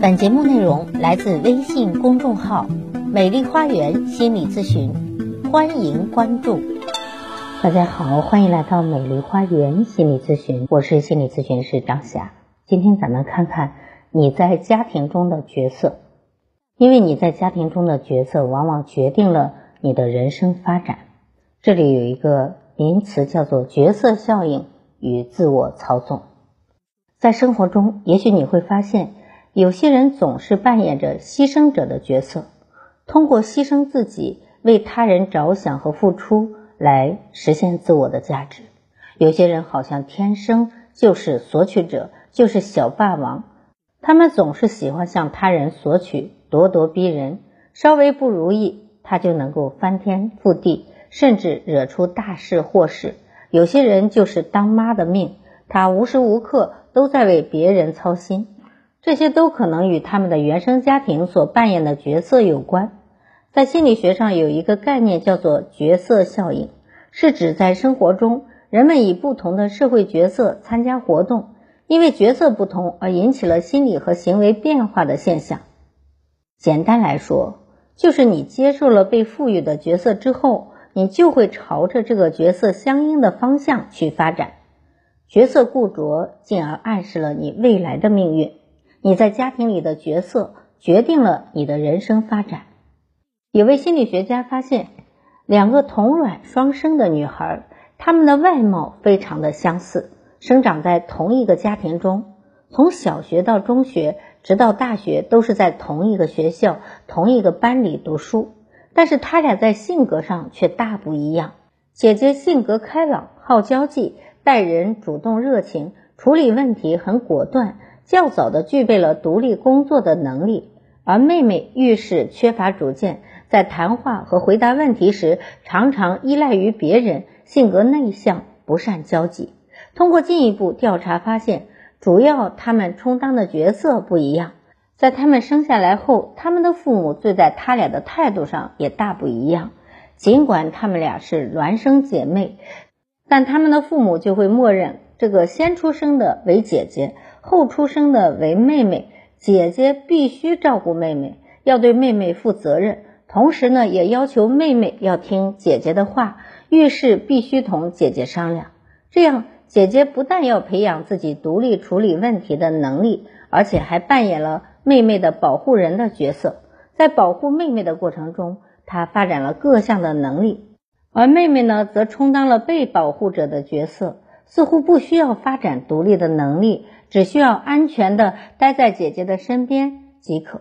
本节目内容来自微信公众号“美丽花园心理咨询”，欢迎关注。大家好，欢迎来到美丽花园心理咨询，我是心理咨询师张霞。今天咱们看看你在家庭中的角色，因为你在家庭中的角色往往决定了你的人生发展。这里有一个名词叫做角色效应与自我操纵。在生活中，也许你会发现。有些人总是扮演着牺牲者的角色，通过牺牲自己为他人着想和付出来实现自我的价值。有些人好像天生就是索取者，就是小霸王，他们总是喜欢向他人索取，咄咄逼人，稍微不如意他就能够翻天覆地，甚至惹出大事祸事。有些人就是当妈的命，他无时无刻都在为别人操心。这些都可能与他们的原生家庭所扮演的角色有关。在心理学上有一个概念叫做角色效应，是指在生活中人们以不同的社会角色参加活动，因为角色不同而引起了心理和行为变化的现象。简单来说，就是你接受了被赋予的角色之后，你就会朝着这个角色相应的方向去发展。角色固着，进而暗示了你未来的命运。你在家庭里的角色决定了你的人生发展。有位心理学家发现，两个同卵双生的女孩，她们的外貌非常的相似，生长在同一个家庭中，从小学到中学，直到大学，都是在同一个学校、同一个班里读书。但是她俩在性格上却大不一样。姐姐性格开朗，好交际，待人主动热情，处理问题很果断。较早的具备了独立工作的能力，而妹妹遇事缺乏主见，在谈话和回答问题时常常依赖于别人，性格内向，不善交际。通过进一步调查发现，主要他们充当的角色不一样。在他们生下来后，他们的父母对待他俩的态度上也大不一样。尽管他们俩是孪生姐妹，但他们的父母就会默认这个先出生的为姐姐。后出生的为妹妹，姐姐必须照顾妹妹，要对妹妹负责任，同时呢，也要求妹妹要听姐姐的话，遇事必须同姐姐商量。这样，姐姐不但要培养自己独立处理问题的能力，而且还扮演了妹妹的保护人的角色。在保护妹妹的过程中，她发展了各项的能力，而妹妹呢，则充当了被保护者的角色，似乎不需要发展独立的能力。只需要安全的待在姐姐的身边即可，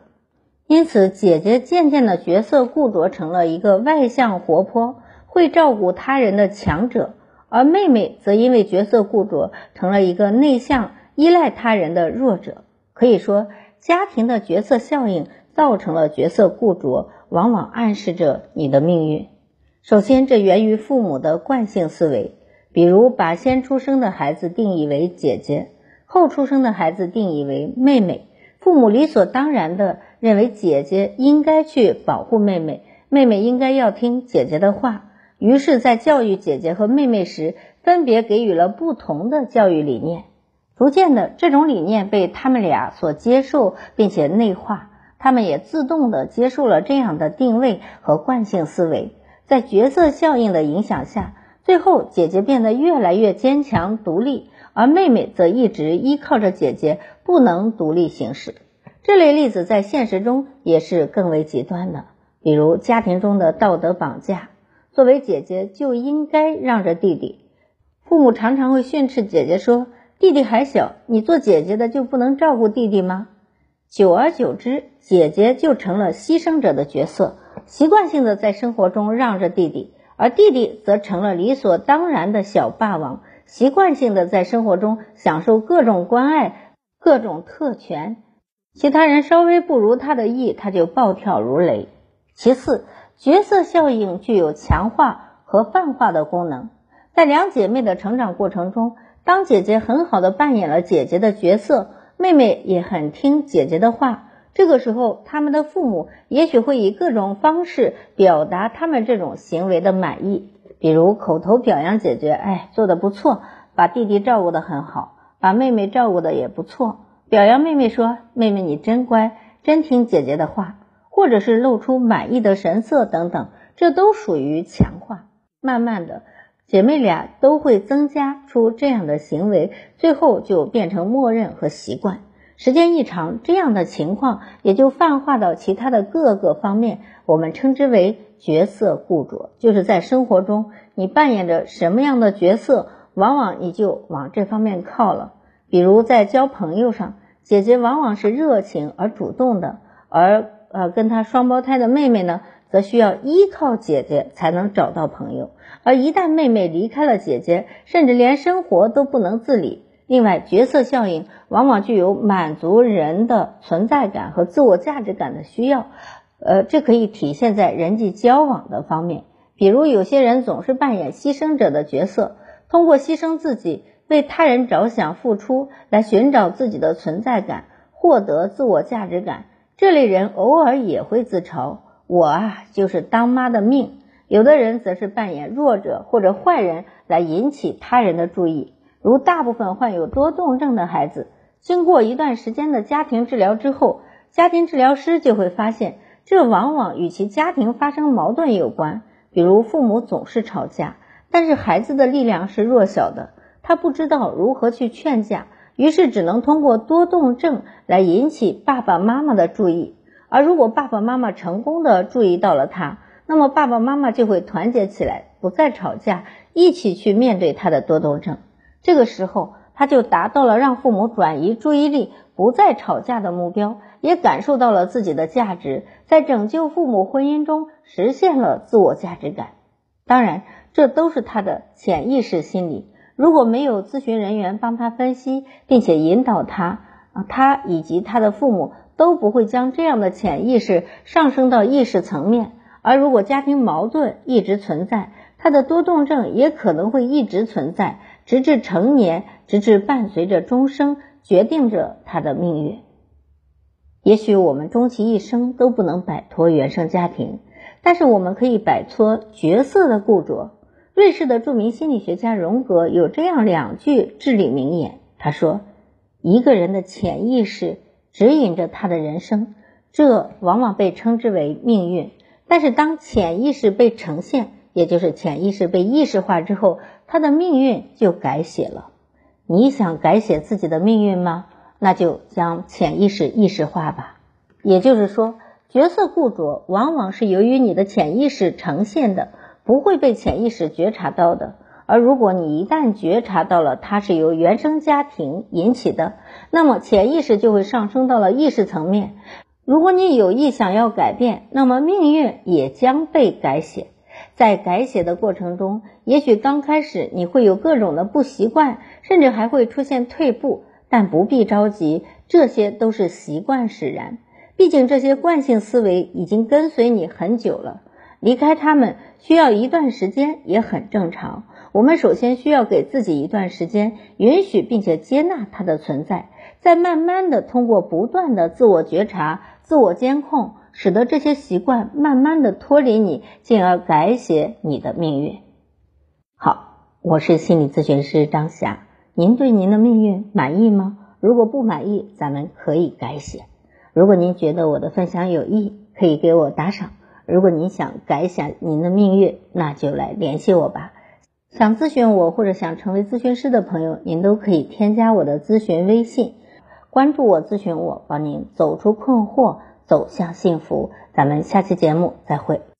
因此姐姐渐渐的角色固着成了一个外向活泼、会照顾他人的强者，而妹妹则因为角色固着成了一个内向、依赖他人的弱者。可以说，家庭的角色效应造成了角色固着，往往暗示着你的命运。首先，这源于父母的惯性思维，比如把先出生的孩子定义为姐姐。后出生的孩子定义为妹妹，父母理所当然的认为姐姐应该去保护妹妹，妹妹应该要听姐姐的话。于是，在教育姐姐和妹妹时，分别给予了不同的教育理念。逐渐的，这种理念被他们俩所接受，并且内化，他们也自动的接受了这样的定位和惯性思维。在角色效应的影响下，最后姐姐变得越来越坚强独立。而妹妹则一直依靠着姐姐，不能独立行事。这类例子在现实中也是更为极端的，比如家庭中的道德绑架。作为姐姐就应该让着弟弟，父母常常会训斥姐姐说：“弟弟还小，你做姐姐的就不能照顾弟弟吗？”久而久之，姐姐就成了牺牲者的角色，习惯性的在生活中让着弟弟，而弟弟则成了理所当然的小霸王。习惯性的在生活中享受各种关爱、各种特权，其他人稍微不如他的意，他就暴跳如雷。其次，角色效应具有强化和泛化的功能。在两姐妹的成长过程中，当姐姐很好的扮演了姐姐的角色，妹妹也很听姐姐的话。这个时候，他们的父母也许会以各种方式表达他们这种行为的满意。比如口头表扬姐姐，哎，做的不错，把弟弟照顾的很好，把妹妹照顾的也不错。表扬妹妹说：“妹妹你真乖，真听姐姐的话。”或者是露出满意的神色等等，这都属于强化。慢慢的，姐妹俩都会增加出这样的行为，最后就变成默认和习惯。时间一长，这样的情况也就泛化到其他的各个方面。我们称之为角色固着，就是在生活中你扮演着什么样的角色，往往你就往这方面靠了。比如在交朋友上，姐姐往往是热情而主动的，而。呃，跟她双胞胎的妹妹呢，则需要依靠姐姐才能找到朋友。而一旦妹妹离开了姐姐，甚至连生活都不能自理。另外，角色效应往往具有满足人的存在感和自我价值感的需要。呃，这可以体现在人际交往的方面。比如，有些人总是扮演牺牲者的角色，通过牺牲自己为他人着想、付出来寻找自己的存在感，获得自我价值感。这类人偶尔也会自嘲：“我啊，就是当妈的命。”有的人则是扮演弱者或者坏人来引起他人的注意。如大部分患有多动症的孩子，经过一段时间的家庭治疗之后，家庭治疗师就会发现，这往往与其家庭发生矛盾有关。比如父母总是吵架，但是孩子的力量是弱小的，他不知道如何去劝架。于是只能通过多动症来引起爸爸妈妈的注意，而如果爸爸妈妈成功的注意到了他，那么爸爸妈妈就会团结起来，不再吵架，一起去面对他的多动症。这个时候，他就达到了让父母转移注意力、不再吵架的目标，也感受到了自己的价值，在拯救父母婚姻中实现了自我价值感。当然，这都是他的潜意识心理。如果没有咨询人员帮他分析，并且引导他，啊，他以及他的父母都不会将这样的潜意识上升到意识层面。而如果家庭矛盾一直存在，他的多动症也可能会一直存在，直至成年，直至伴随着终生，决定着他的命运。也许我们终其一生都不能摆脱原生家庭，但是我们可以摆脱角色的固着。瑞士的著名心理学家荣格有这样两句至理名言，他说：“一个人的潜意识指引着他的人生，这往往被称之为命运。但是当潜意识被呈现，也就是潜意识被意识化之后，他的命运就改写了。你想改写自己的命运吗？那就将潜意识意识化吧。也就是说，角色固着往往是由于你的潜意识呈现的。”不会被潜意识觉察到的，而如果你一旦觉察到了它是由原生家庭引起的，那么潜意识就会上升到了意识层面。如果你有意想要改变，那么命运也将被改写。在改写的过程中，也许刚开始你会有各种的不习惯，甚至还会出现退步，但不必着急，这些都是习惯使然。毕竟这些惯性思维已经跟随你很久了。离开他们需要一段时间，也很正常。我们首先需要给自己一段时间，允许并且接纳它的存在，再慢慢的通过不断的自我觉察、自我监控，使得这些习惯慢慢的脱离你，进而改写你的命运。好，我是心理咨询师张霞，您对您的命运满意吗？如果不满意，咱们可以改写。如果您觉得我的分享有益，可以给我打赏。如果您想改写您的命运，那就来联系我吧。想咨询我或者想成为咨询师的朋友，您都可以添加我的咨询微信，关注我，咨询我，帮您走出困惑，走向幸福。咱们下期节目再会。